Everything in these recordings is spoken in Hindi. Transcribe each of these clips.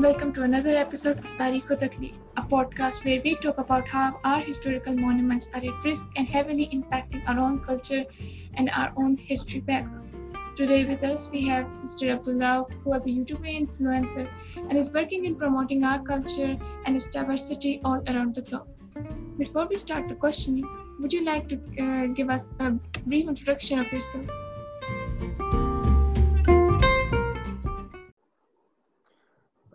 and welcome to another episode of Tarikh Takli, a podcast where we talk about how our historical monuments are at risk and heavily impacting our own culture and our own history background. Today with us we have Mr. Abdul Abdullah, who is a YouTuber influencer and is working in promoting our culture and its diversity all around the globe. Before we start the questioning, would you like to uh, give us a brief introduction of yourself?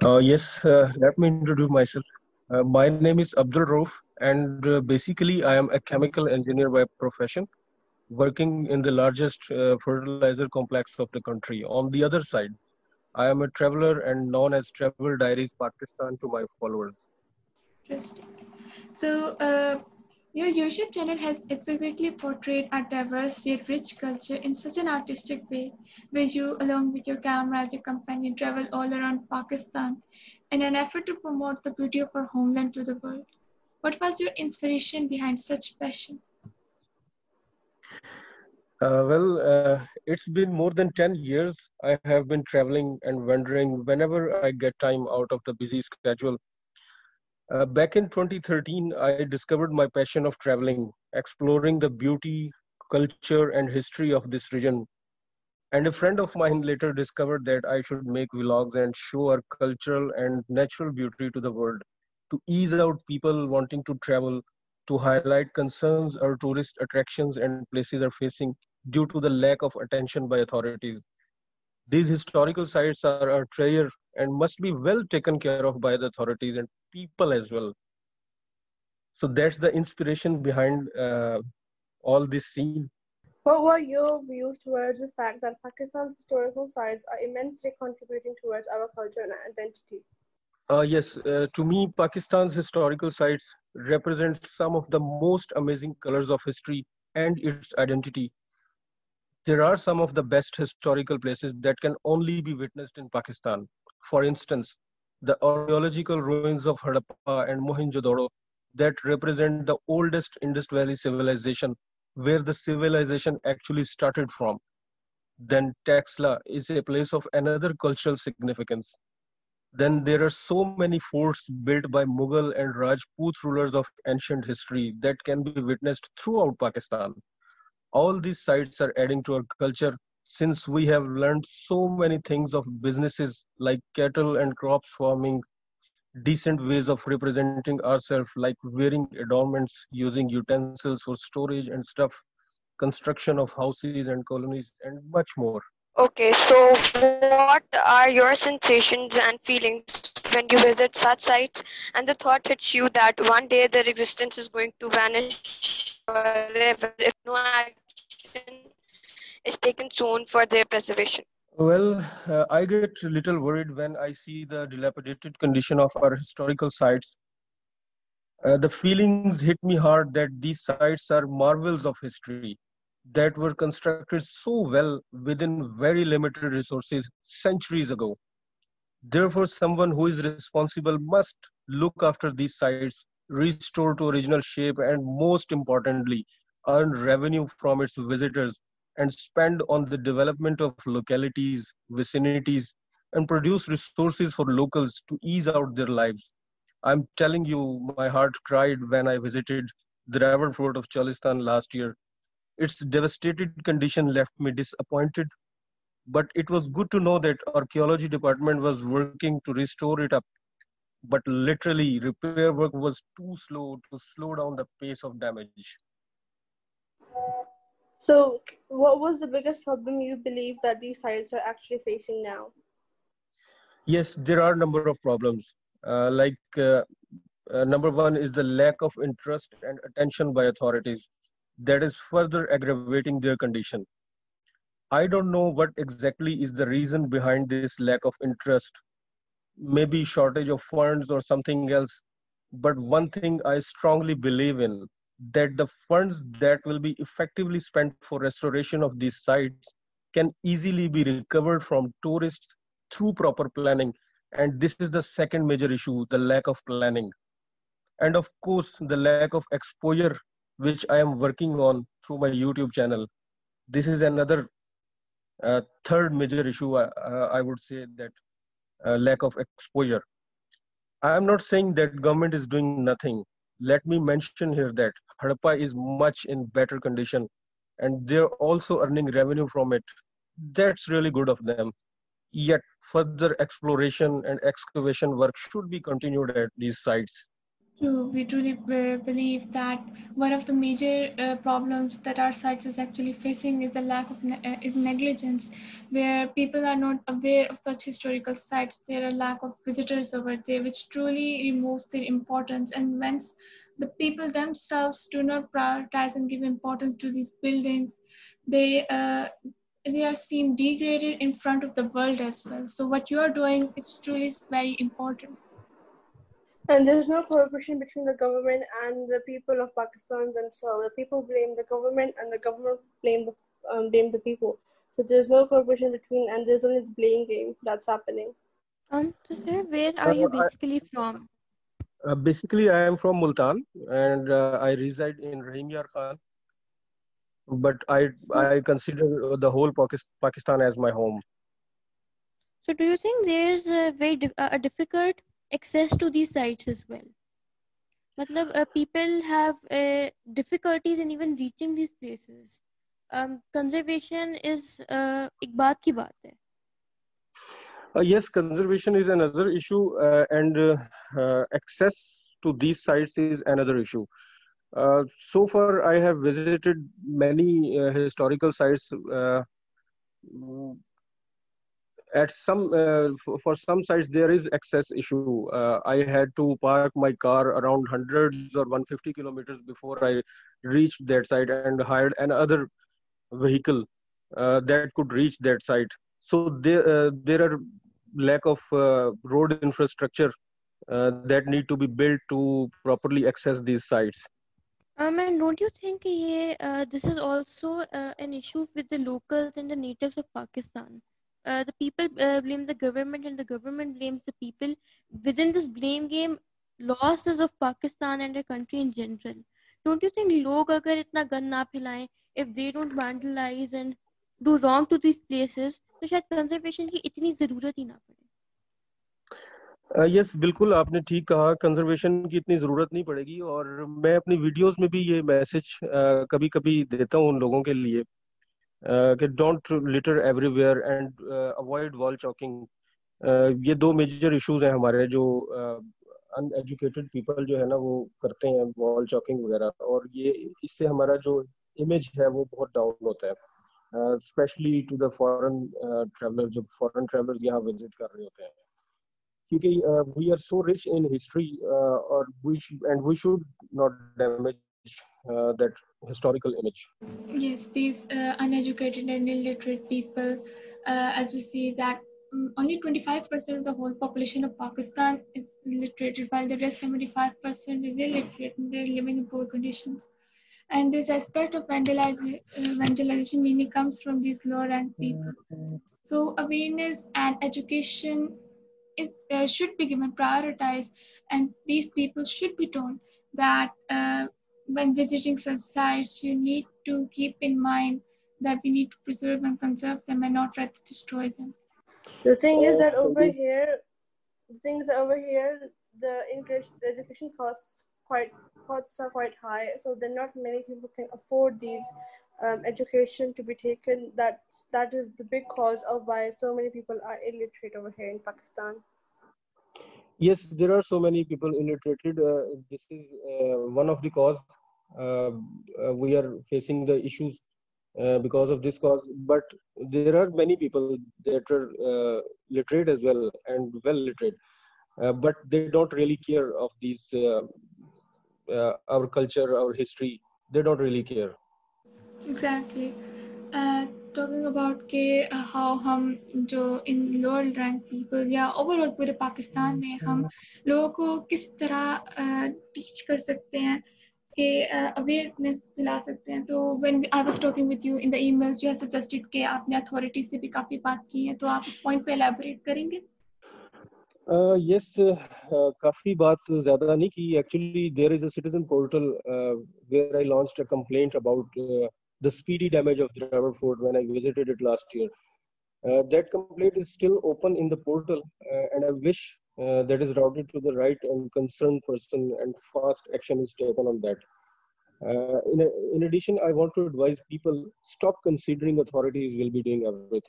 Uh, yes, uh, let me introduce myself. Uh, my name is Abdul Rauf, and uh, basically, I am a chemical engineer by profession, working in the largest uh, fertilizer complex of the country. On the other side, I am a traveler and known as Travel Diaries Pakistan to my followers. Interesting. So, uh, your YouTube channel has exquisitely portrayed a diverse yet rich culture in such an artistic way, where you, along with your camera as your companion, travel all around Pakistan in an effort to promote the beauty of our homeland to the world. What was your inspiration behind such passion? Uh, well, uh, it's been more than 10 years. I have been traveling and wandering whenever I get time out of the busy schedule uh, back in 2013, I discovered my passion of traveling, exploring the beauty, culture, and history of this region. And a friend of mine later discovered that I should make vlogs and show our cultural and natural beauty to the world to ease out people wanting to travel, to highlight concerns our tourist attractions and places are facing due to the lack of attention by authorities. These historical sites are our treasure and must be well taken care of by the authorities and people as well. So that's the inspiration behind uh, all this scene. What were your views towards the fact that Pakistan's historical sites are immensely contributing towards our culture and identity? Uh, yes, uh, to me, Pakistan's historical sites represent some of the most amazing colors of history and its identity there are some of the best historical places that can only be witnessed in Pakistan. For instance, the archaeological ruins of Harappa and Mohenjo-daro that represent the oldest Indus Valley civilization, where the civilization actually started from. Then Taxila is a place of another cultural significance. Then there are so many forts built by Mughal and Rajput rulers of ancient history that can be witnessed throughout Pakistan all these sites are adding to our culture since we have learned so many things of businesses like cattle and crops farming decent ways of representing ourselves like wearing adornments using utensils for storage and stuff construction of houses and colonies and much more. Okay so what are your sensations and feelings when you visit such sites? And the thought hits you that one day their existence is going to vanish forever if no is taken soon for their preservation? Well, uh, I get a little worried when I see the dilapidated condition of our historical sites. Uh, the feelings hit me hard that these sites are marvels of history that were constructed so well within very limited resources centuries ago. Therefore, someone who is responsible must look after these sites, restore to original shape, and most importantly, earn revenue from its visitors and spend on the development of localities, vicinities, and produce resources for locals to ease out their lives. I'm telling you, my heart cried when I visited the Rawar Fort of Chalistan last year. Its devastated condition left me disappointed, but it was good to know that archaeology department was working to restore it up. But literally, repair work was too slow to slow down the pace of damage. So, what was the biggest problem you believe that these sites are actually facing now? Yes, there are a number of problems. Uh, like uh, uh, number one is the lack of interest and attention by authorities that is further aggravating their condition. I don't know what exactly is the reason behind this lack of interest. Maybe shortage of funds or something else. But one thing I strongly believe in that the funds that will be effectively spent for restoration of these sites can easily be recovered from tourists through proper planning. And this is the second major issue the lack of planning. And of course, the lack of exposure, which I am working on through my YouTube channel. This is another uh, third major issue, uh, uh I would say that uh, lack of exposure. I am not saying that government is doing nothing. Let me mention here that Harappa is much in better condition and they're also earning revenue from it. That's really good of them. Yet further exploration and excavation work should be continued at these sites. True. We truly believe that one of the major uh, problems that our sites is actually facing is the lack of ne- uh, is negligence, where people are not aware of such historical sites. There are lack of visitors over there, which truly removes their importance. And once the people themselves do not prioritize and give importance to these buildings, they uh, they are seen degraded in front of the world as well. So what you are doing is truly very important. And there's no cooperation between the government and the people of Pakistan themselves. The people blame the government, and the government blame the um, blame the people. So there's no cooperation between, and there's only the blame game that's happening. Um, so sir, where are you basically from? Uh, basically, I am from Multan and uh, I reside in Rahim Yar Khan. But I I consider the whole Pakis- Pakistan as my home. So do you think there's a very dif- a difficult access to these sites as well? matlab uh, people have uh, difficulties in even reaching these places um, conservation is uh, एक बात की बात है Uh, yes, conservation is another issue, uh, and uh, uh, access to these sites is another issue. Uh, so far, I have visited many uh, historical sites. Uh, at some, uh, for, some sites, there is access issue. Uh, I had to park my car around hundreds or 150 kilometers before I reached that site and hired another vehicle uh, that could reach that site. So there, uh, there are lack of uh, road infrastructure uh, that need to be built to properly access these sites. Um, and don't you think uh, this is also uh, an issue with the locals and the natives of Pakistan? Uh, the people uh, blame the government and the government blames the people. Within this blame game, losses of Pakistan and the country in general. Don't you think log agar itna gun na philaye, if they don't vandalize and do wrong to these places, तो शायद कंजर्वेशन की इतनी ज़रूरत ही ना पड़े। यस बिल्कुल आपने ठीक कहा कंजर्वेशन की इतनी ज़रूरत नहीं पड़ेगी और मैं अपनी वीडियोस में भी ये मैसेज कभी कभी देता हूँ उन लोगों के लिए uh, कि don't litter everywhere and avoid wall chalking ये दो मेजर इश्यूज़ हैं हमारे जो अनएजुकेटेड पीपल जो है ना वो करते हैं वॉल चॉकिंग वगैरह और ये इससे हमारा जो इमेज है वो बहुत डाउन होता है। Specially to the foreign traveller जो फॉरेन ट्रैवलर्स यहाँ विजिट कर रहे होते हैं क्योंकि we are so rich in history और we and we should not damage that historical image Yes, these uh, uneducated and illiterate people, uh, as we see that um, only 25% of the whole population of Pakistan is literate, while the rest 75% is illiterate and they're living in poor conditions. And this aspect of vandalization, uh, vandalization mainly comes from these lower rank people. So awareness and education is, uh, should be given prioritized, and these people should be told that uh, when visiting such sites, you need to keep in mind that we need to preserve and conserve them and not try to destroy them. The thing is that over here, the things over here, the English the education costs quite costs are quite high, so then not many people can afford these um, education to be taken. That that is the big cause of why so many people are illiterate over here in Pakistan. yes there are so many people illiterate. uh, this is uh, one of the cause uh, uh, we are facing the issues uh, because of this cause but there are many people that are uh, literate as well and well literate but they don't really care of these uh, uh, our culture our history they don't really care Exactly. Uh, talking about के uh, how हम जो in lower rank people या overall पूरे पाकिस्तान में हम लोगों को किस तरह टीच कर सकते हैं कि अवेयरनेस फैला सकते हैं तो when I was talking with you in the emails you have suggested कि आपने अथॉरिटी से भी काफ़ी बात की है तो आप उस पॉइंट पे elaborate करेंगे Uh, yes, uh, uh, काफी बात ज्यादा नहीं की. Actually, there is a citizen portal uh, where I launched a complaint about uh, the speedy damage of Driver Fort when I visited it last year. Uh, that complaint is still open in the portal, uh, and I wish uh, that is routed to the right and concerned person and fast action is taken on that. Uh, in, a, in addition, I want to advise people stop considering authorities will be doing everything.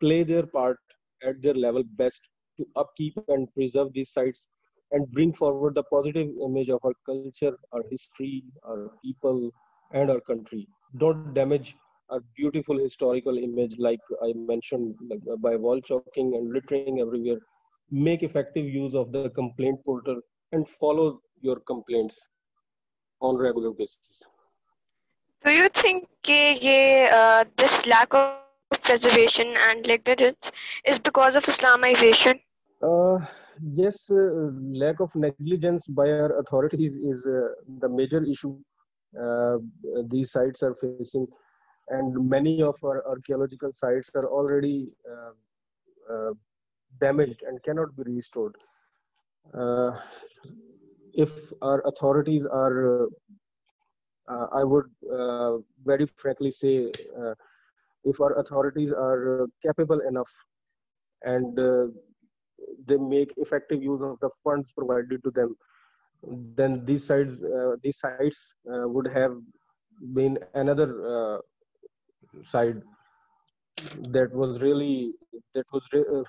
Play their part at their level best to upkeep and preserve these sites and bring forward the positive image of our culture, our history, our people, and our country. Don't damage our beautiful historical image, like I mentioned, like, by wall chalking and littering everywhere. Make effective use of the complaint portal and follow your complaints on regular basis. Do you think uh, this lack of preservation and negligence is because of Islamization? Uh, yes, uh, lack of negligence by our authorities is uh, the major issue uh, these sites are facing, and many of our archaeological sites are already uh, uh, damaged and cannot be restored. if our authorities are, I would very frankly say, if our authorities are capable enough and they make effective use of the funds provided to them, then these sites uh, these sites uh, would have been another uh, side that was really that was re- uh,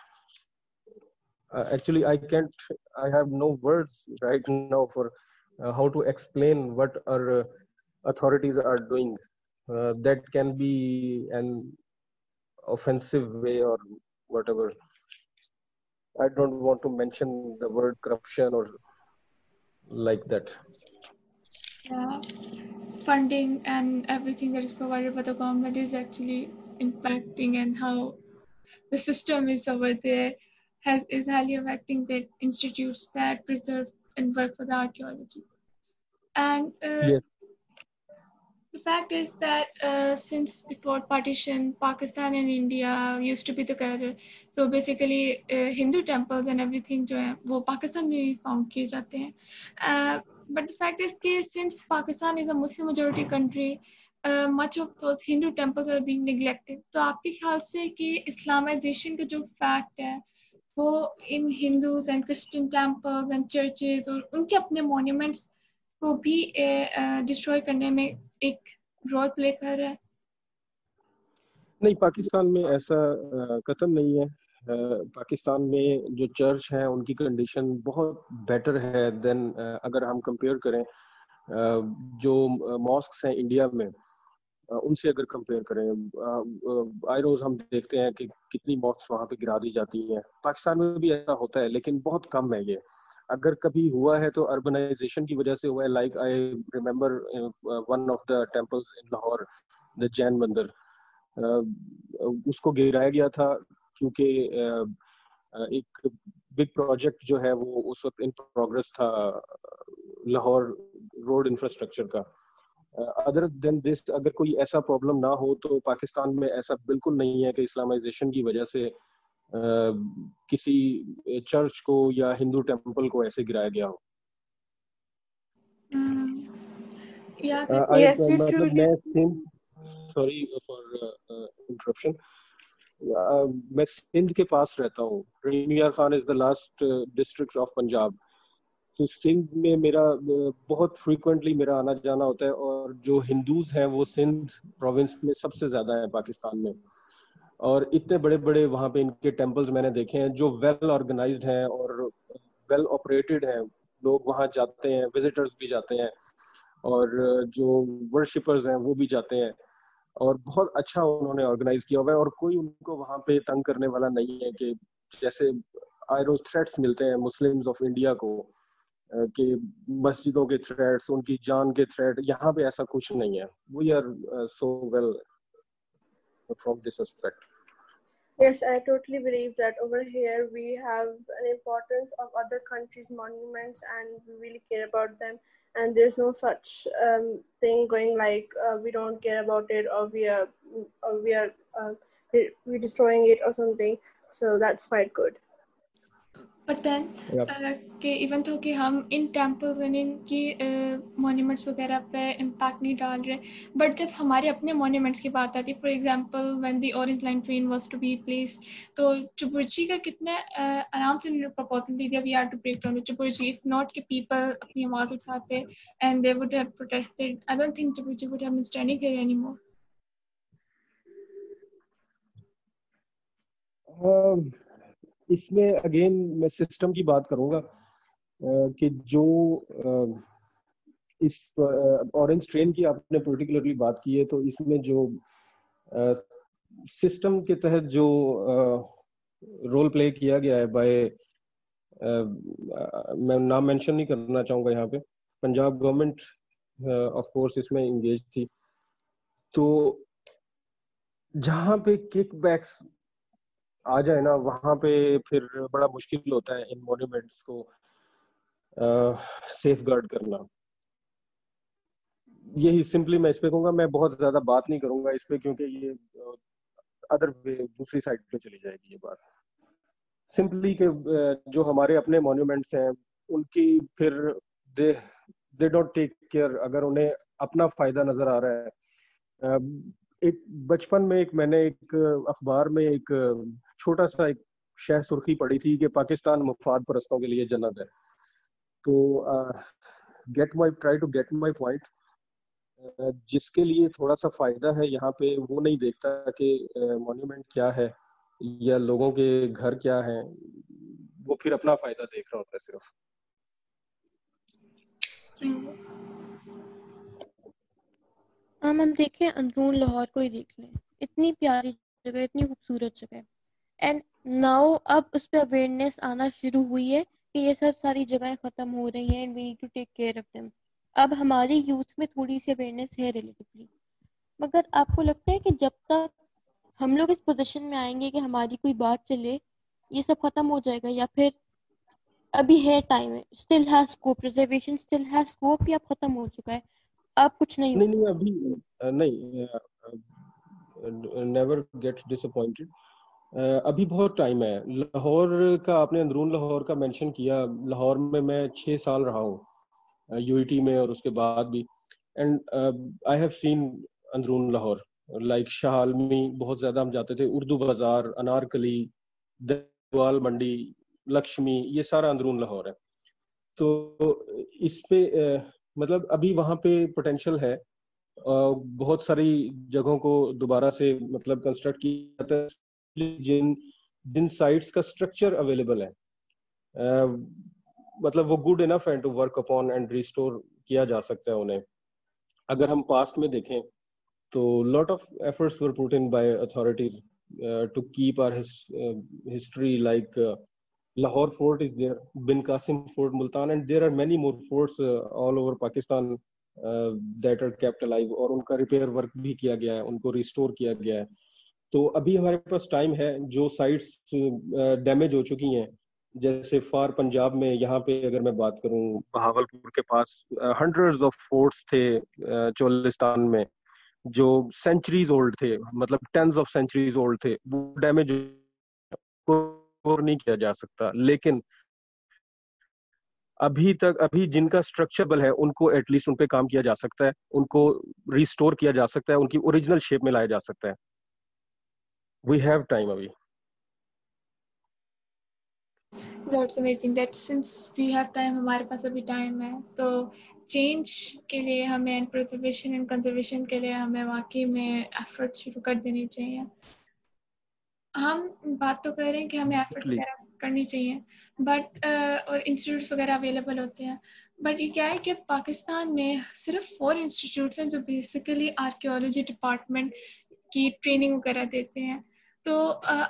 uh, actually I can't I have no words right now for uh, how to explain what our authorities are doing. That can be an offensive way or whatever. I don't want to mention the word corruption or like that. Yeah, funding and everything that is provided by the government is actually impacting and how the system is over there has is highly affecting the institutes that preserve and work for the archaeology. And uh, yes the fact is that uh, since before partition, Pakistan and India used to be together. So basically, uh, Hindu temples and everything जो है वो पाकिस्तान में भी फाउंड किए जाते हैं. Uh, but the fact is that since Pakistan is a Muslim majority country, uh, much of those Hindu temples are being neglected. तो आपके ख्याल से कि इस्लामाइजेशन का जो फैक्ट है वो इन Hindus and Christian temples and churches और उनके अपने मॉन्यूमेंट्स को भी डिस्ट्रॉय करने में एक रोल प्ले कर रहा है? नहीं, पाकिस्तान में ऐसा कतन नहीं है। पाकिस्तान में जो चर्च हैं, उनकी कंडीशन बहुत बेटर है देन अगर हम कंपेयर करें जो मॉस्क हैं इंडिया में उनसे अगर कंपेयर करें आई रोज हम देखते हैं कि कितनी मॉस्क वहाँ पे गिरा दी जाती हैं। पाकिस्तान में भी ऐसा होता है, लेकिन बहुत कम है ये। अगर कभी हुआ है तो अर्बनाइजेशन की वजह से हुआ है like I remember one of the temples in Lahore the Jain मंदिर उसको गिराया गया था क्योंकि uh, uh, एक बिग प्रोजेक्ट जो है वो उस वक्त इन प्रोग्रेस था लाहौर रोड इंफ्रास्ट्रक्चर का. अदर देन दिस अगर कोई ऐसा प्रॉब्लम ना हो तो पाकिस्तान में ऐसा बिल्कुल नहीं है कि इस्लामाइजेशन की वजह से किसी चर्च को या हिंदू टेंपल को ऐसे गिराया गया हो? सॉरी फॉर इंटरप्शन मैं सिंध के पास रहता हूँ। प्रीमियर Khan is the last district of Punjab तो सिंध में मेरा बहुत फ्रीक्वेंटली मेरा आना जाना होता है और जो हिंदूज हैं वो सिंध प्रोविंस में सबसे ज़्यादा है पाकिस्तान में। और इतने बड़े बड़े वहाँ पे इनके टेम्पल्स मैंने देखे हैं, जो वेल ऑर्गेनाइज्ड हैं और वेल ऑपरेटेड हैं। लोग वहाँ जाते हैं विजिटर्स भी जाते हैं और जो वर्शिपर्स हैं वो भी जाते हैं और बहुत अच्छा उन्होंने ऑर्गेनाइज किया हुआ है और कोई उनको वहाँ पे तंग करने वाला नहीं है कि जैसे आयरोज थ्रेट्स मिलते हैं मुस्लिम्स ऑफ़ इंडिया को कि मस्जिदों के थ्रेट्स उनकी जान के थ्रेट यहाँ पे ऐसा कुछ नहीं है। We are so well from this aspect. Yes, I totally believe that over here we have an importance of other countries' monuments and we really care about them. And there's no such um, thing going like uh, we don't care about it or we are or we are uh, we destroying it or something. So that's quite good. But then, Yep. uh, कि इवन तो कि हम इन टेम्पल्स एंड इनकी मोन्यूमेंट्स वगैरह पे इम्पैक्ट नहीं डाल रहे बट जब हमारे अपने मोन्यूमेंट्स की बात आती है for example when the orange line train was to be place तो चुबुर्ची का कितने uh, आराम से उन्होंने प्रपोजल दे दिया we are to break down Chauburji if not कि पीपल अपनी आवाज़ उठाते and they would have protested I don't think Chauburji would have been standing here anymore um, इसमें अगेन मैं सिस्टम की बात करूँगा कि जो इस ऑरेंज ट्रेन की आपने पर्टिकुलरली बात की है तो इसमें जो सिस्टम के तहत जो रोल प्ले किया गया है बाय मैं नाम मेंशन नहीं करना चाहूँगा यहाँ पे। पंजाब गवर्नमेंट ऑफ़ कोर्स इसमें इंगेज थी। तो जहाँ पे किक बैक्स आ जाए ना, वहाँ पे फिर बड़ा मुश्किल होता है इन मॉन्यूमेंट्स को सेफ़ गार्ड करना। यही सिंपली मैं इस पे कहूँगा, मैं बहुत ज़्यादा बात नहीं करूँगा इस पे क्योंकि ये अदर दूसरी साइड पे चली जाएगी ये बात। सिंपली के जो हमारे अपने मॉन्यूमेंट्स हैं, उनकी फिर they they don't take care अगर उन्हें अपना फ़ायदा नज़र आ रहा है। एक, बचपन में एक मैंने एक अखबार में एक छोटा सा एक शह सुर्खी पड़ी थी कि पाकिस्तान मुफाद परस्तों के लिए जन्नत है। तो get my try to get my point जिसके लिए थोड़ा सा फ़ायदा है, यहाँ पे वो नहीं देखता कि मॉन्यूमेंट क्या है या लोगों के घर क्या है, वो फिर अपना फ़ायदा देख रहा होता है सिर्फ़। हम हम देखें, अंदरून लाहौर को ही देख लें। इतनी प्यारी जगह, इतनी खूबसूरत जगह। एंड नाउ अब उस पर अवेयरनेस आना शुरू हुई है कि ये सब सारी जगहें ख़त्म हो रही हैं and we need to take care of them अब हमारी यूथ में थोड़ी सी अवेयरनेस है रिलेटिवली मगर आपको लगता है कि जब तक हम लोग इस पोजीशन में आएँगे कि हमारी कोई बात चले, ये सब खत्म हो जाएगा या फिर अभी है टाइम है still has scope reservation still has scope या खत्म हो चुका है? अब कुछ नहीं नहीं नहीं, अभी नहीं नेवर गेट डिसअपॉइंटेड अभी बहुत टाइम है। लाहौर का आपने अंदरून लाहौर का मेंशन किया। लाहौर में मैं छः साल रहा हूँ यूईटी में और उसके बाद भी। And I have seen अंदरून Lahore. Like Shah Alami बहुत ज़्यादा हम जाते थे। उर्दू बाज़ार, अनारकली, दवाल मंडी, लक्ष्मी, ये सारा अंदरून लाहौर है। तो इस पे मतलब अभी वहाँ पे पोटेंशियल है। बहुत सारी जगहों को दोबारा से मतलब कंस्ट्रक्ट किया जाता है। जिन जिन साइट्स का स्ट्रक्चर अवेलेबल है। मतलब वो गुड इनफ है to work upon and restore किया जा सकता है उन्हें। अगर हम पास्ट में देखें तो lot of efforts were put in by authorities to keep our history like Lahore fort is there, Bin Qasim fort, Multan, and there forts uh, all over Pakistan uh, that are kept alive और उनका रिपेयर वर्क भी किया गया है उनको रिस्टोर किया गया है। तो अभी हमारे पास टाइम है, जो साइट्स डैमेज हो चुकी हैं, जैसे फार पंजाब में, यहाँ पे अगर मैं बात करूँ, बहावलपुर के पास हंड्रेड्स ऑफ़ फोर्ट्स थे चोलिस्तान में, जो सेंचुरीज ओल्ड थे मतलब टेंस ऑफ़ सेंचुरीज ओल्ड थे, वो डैमेज रिस्टोर नहीं किया जा सकता, लेकिन अभी तक, अभी जिनका स्ट्रक्चरबल है, उनको एटलीस्ट उन पे काम किया जा सकता है, उनको रिस्टोर किया जा सकता है, उनकी ओरिजिनल शेप में लाया जा सकता है। वी हैव टाइम अभी That's amazing. That since we have time हमारे पास अभी टाइम है तो चेंज के लिए हमें प्रिजर्वेशन एंड कंजर्वेशन के लिए हमें वाकई में एफर्ट शुरू कर देनी चाहिए। हम बात तो कर रहे हैं कि हमें एफर्ट वगैरह करनी चाहिए बट uh, और इंस्टीट्यूट वगैरह अवेलेबल होते हैं। बट ये क्या है कि पाकिस्तान में सिर्फ़ फोर इंस्टीट्यूट्स हैं जो बेसिकली आर्कियोलॉजी डिपार्टमेंट की ट्रेनिंग वगैरह देते हैं। तो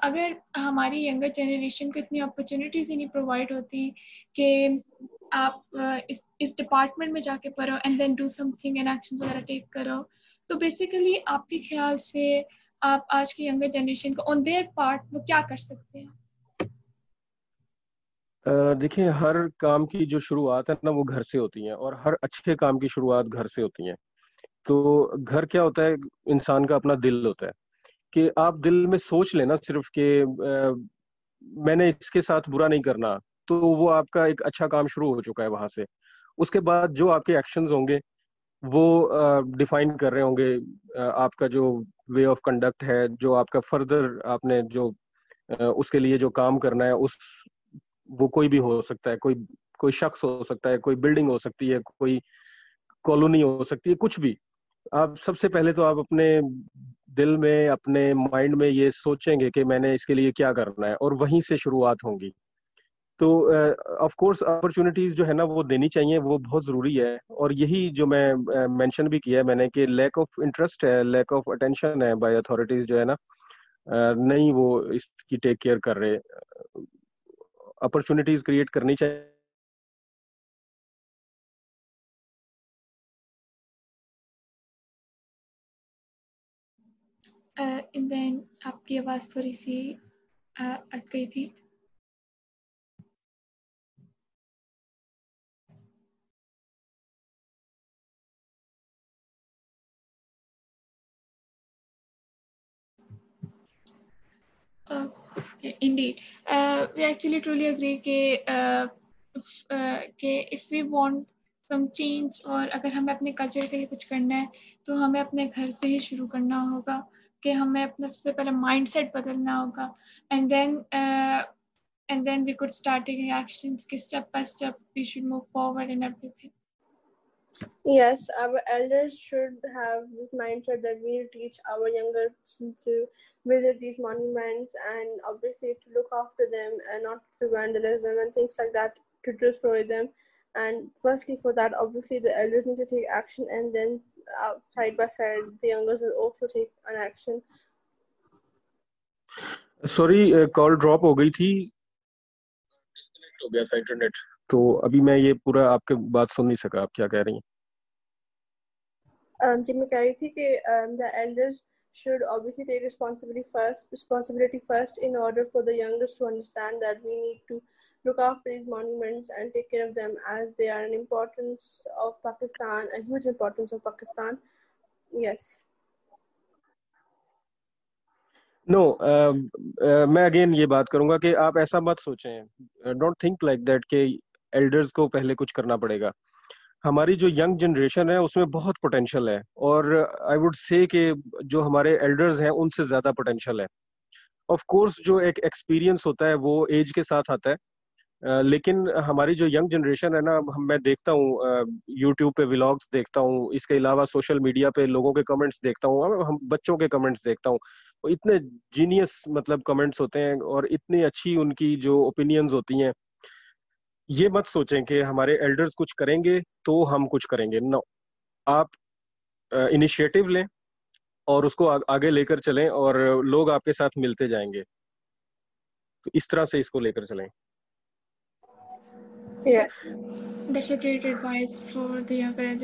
अगर हमारी यंगर जनरेशन को इतनी अपॉर्चुनिटीज़ ही नहीं प्रोवाइड होती कि आप इस इस डिपार्टमेंट में जाके पढ़ो and then do something and action वगैरह टेक करो तो बेसिकली आपके ख्याल से आप आज की यंगर जनरेशन को ऑन देयर पार्ट वो क्या कर सकते हैं? देखिए, हर काम की जो शुरुआत है ना वो घर से होती है और हर अच्छे काम की शुरुआत घर से होती है। तो घर क्या होता है? इंसान का अपना दिल होता है। कि आप दिल में सोच लेना सिर्फ़ कि मैंने इसके साथ बुरा नहीं करना तो वो आपका एक अच्छा काम शुरू हो चुका है वहाँ से। उसके बाद जो आपके एक्शंस होंगे वो डिफाइन uh, कर रहे होंगे uh, आपका जो वे ऑफ़ कंडक्ट है जो आपका फर्दर आपने जो uh, उसके लिए जो काम करना है उस वो कोई भी हो सकता है कोई कोई शख्स हो सकता है कोई बिल्डिंग हो सकती है कोई कॉलोनी हो सकती है कुछ भी। आप सबसे पहले तो आप अपने दिल में अपने माइंड में ये सोचेंगे कि मैंने इसके लिए क्या करना है और वहीं से शुरुआत होंगी। तो ऑफ़ कोर्स अपॉर्चुनिटीज़ जो है ना वो देनी चाहिए वो बहुत ज़रूरी है और यही जो मैं मेंशन uh, भी किया है मैंने कि लैक ऑफ़ इंटरेस्ट है लैक ऑफ़ अटेंशन है बाय अथॉरिटीज जो है ना uh, नहीं वो इसकी टेक केयर कर रहे। अपॉर्चुनिटीज़ क्रिएट करनी चाहिए। इन देन आपकी आवाज़ थोड़ी सी अट गई थी। Uh, we actually truly agree कि कि if we want some change और अगर हमें अपने कल्चर के लिए कुछ करना है तो हमें अपने घर से ही शुरू करना होगा। कि हमें अपना सबसे पहले माइंड सेट बदलना होगा and then and then we could start taking actions कि step by step we should move forward in everything Yes, our elders should have this mindset that we need to teach our younger to visit these monuments and obviously to look after them and not to vandalism and things like that to destroy them. And firstly, for that, obviously the elders need to take action, and then uh, side by side, the youngers will also take an action. Sorry call drop हो गई थी डिस्कनेक्ट हो गया था इंटरनेट तो अभी मैं ये पूरा आपके बात सुन नहीं सका आप क्या कह रही हैं um, जी मैं कह रही थी कि um, the elders should obviously take responsibility first responsibility first in order for the youngest to understand that we need to look after these monuments and take care of them as they are an importance of Pakistan a huge importance of Pakistan. Yes. No no, uh, मैं अगेन ये बात करूँगा कि आप ऐसा मत सोचें। डोंट थिंक लाइक दैट कि एल्डर्स को पहले कुछ करना पड़ेगा। हमारी जो यंग जनरेशन है उसमें बहुत पोटेंशियल है। और आई वुड से कि जो हमारे एल्डर्स हैं उनसे ज़्यादा पोटेंशियल है। ऑफ़ कोर्स जो एक एक्सपीरियंस होता है वो एज के साथ आता है। लेकिन हमारी जो यंग जनरेशन है ना मैं देखता हूँ यूट्यूब पे व्लॉग्स देखता हूँ इसके अलावा सोशल मीडिया पे लोगों के कमेंट्स देखता हूँ हम बच्चों के कमेंट्स देखता हूँ। इतने जीनियस मतलब कमेंट्स होते हैं और इतनी अच्छी उनकी जो ओपिनियंस होती हैं ये मत सोचें कि हमारे एल्डर्स कुछ करेंगे तो हम कुछ करेंगे। नो आप इनिशिएटिव लें और उसको आ, आगे लेकर चलें और लोग आपके साथ मिलते जाएँगे। तो इस तरह से इसको लेकर चलें। Yes. That's a great advice for the younger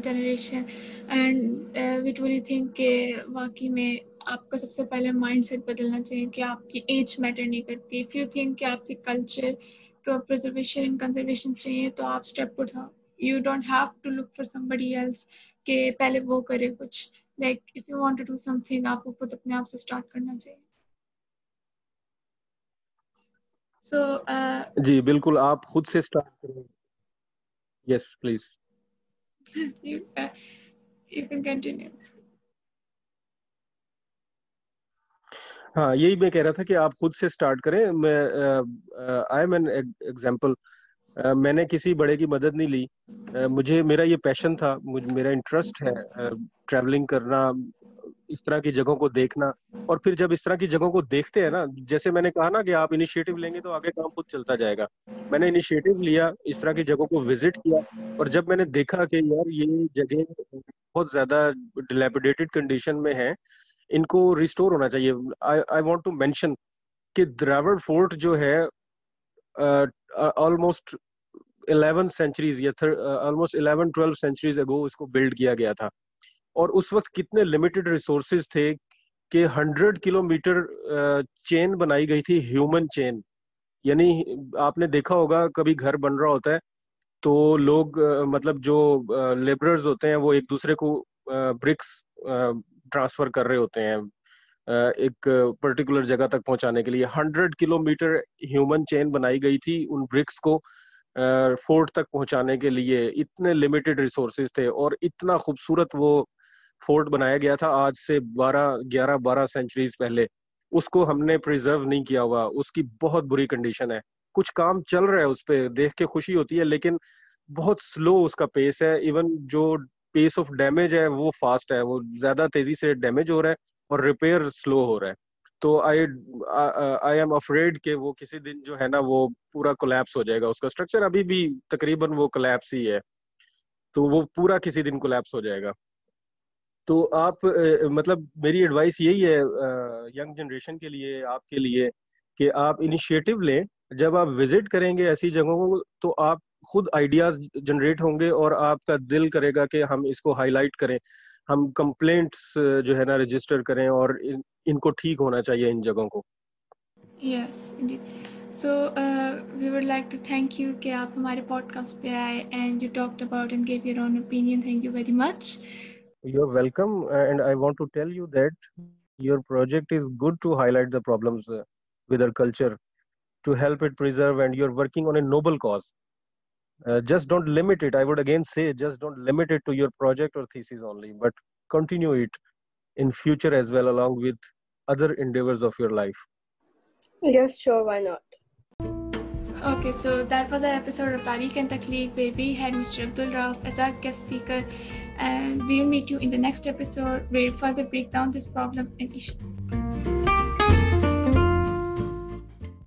generation. And uh, we truly think कि वाकई में आपका सबसे पहले माइंड सेट बदलना चाहिए कि आपकी एज मैटर नहीं करती इफ़ यू थिंक कि आपके कल्चर तो प्रिजर्वेशन एंड कंजर्वेशन चाहिए तो आप स्टेप उठाओ you don't have to look for somebody else के पहले वो करे कुछ like if you want to do something आपको खुद अपने आप से स्टार्ट करना चाहिए सो so, uh, जी बिल्कुल आप खुद से स्टार्ट करें। Yes please you can continue हाँ यही मैं कह रहा था कि आप खुद से स्टार्ट करें। मैं आई एम एन एग्ज़ाम्पल मैंने किसी बड़े की मदद नहीं ली। Uh, मुझे मेरा ये पैशन था। मुझे मेरा इंटरेस्ट है ट्रैवलिंग uh, करना इस तरह की जगहों को देखना। और फिर जब इस तरह की जगहों को देखते हैं ना, जैसे मैंने कहा ना कि आप इनिशिएटिव लेंगे तो आगे काम खुद चलता जाएगा। मैंने इनिशिएटिव लिया, इस तरह की जगहों को विज़िट किया और जब मैंने देखा कि यार ये जगह बहुत ज़्यादा डिलेपिडेटेड कंडीशन में है, इनको रिस्टोर होना चाहिए। आई वॉन्ट टू मेंशन कि द्रावड़ फोर्ट जो है ऑलमोस्ट इलेवन सेंचुरीज या almost eleven twelve centuries ago इसको बिल्ड किया गया था। और उस वक्त कितने लिमिटेड रिसोर्सेज थे कि हंड्रेड किलोमीटर चेन बनाई गई थी ह्यूमन चेन यानी आपने देखा होगा, कभी घर बन रहा होता है तो लोग मतलब जो लेबरर्स होते हैं, वो एक दूसरे को ब्रिक्स ट्रांसफ़र कर रहे होते हैं एक पर्टिकुलर जगह तक पहुँचाने के लिए। हंड्रेड किलोमीटर ह्यूमन चेन बनाई गई थी उन ब्रिक्स को फोर्ट तक पहुँचाने के लिए। इतने लिमिटेड रिसोर्सेज थे और इतना खूबसूरत वो फोर्ट बनाया गया था आज से 12 11 12 सेंचुरीज पहले। उसको हमने प्रिजर्व नहीं किया हुआ। उसकी बहुत बुरी कंडीशन है। कुछ काम चल रहा है उस पर देख के खुशी होती है, लेकिन बहुत स्लो उसका पेस है। इवन जो पेस ऑफ़ डैमेज है, वो फास्ट है। वो ज़्यादा तेज़ी से डैमेज हो रहा है और रिपेयर स्लो हो रहा है। तो आई आई एम अफ्रेड के वो किसी दिन जो है ना, वो पूरा कोलैप्स हो जाएगा। उसका स्ट्रक्चर अभी भी तकरीबन वो कोलैप्स ही है। तो वो पूरा किसी दिन कोलैप्स हो जाएगा। तो आप मतलब मेरी एडवाइस यही है यंग जनरेशन के लिए आपके लिए कि आप इनिशिएटिव लें। जब आप विज़िट करेंगे ऐसी जगहों को तो आप खुद आइडियाज़ जनरेट होंगे और आपका दिल करेगा कि हम इसको हाईलाइट करें। हम कंप्लेंट्स जो है ना रजिस्टर करें और इन, इनको ठीक होना चाहिए इन जगहों को। Yes so we would like to thank you कि आप हमारे पॉडकास्ट पे आए and you talked about and give your own opinion thank you very much You're welcome. Uh, and I want to tell you that your project is good to highlight the problems uh, with our culture to help it preserve, and you're working on a noble cause. Uh, just don't limit it. I would again say, just don't limit it to your project or thesis only, but continue it in future as well, along with other endeavors of your life. Yes, sure. Why not? Okay, so that was our episode of Tariq and Takleek, where we had Mr. Abdul Rauf as our guest speaker. And we'll meet you in the next episode where we further break down these problems and issues.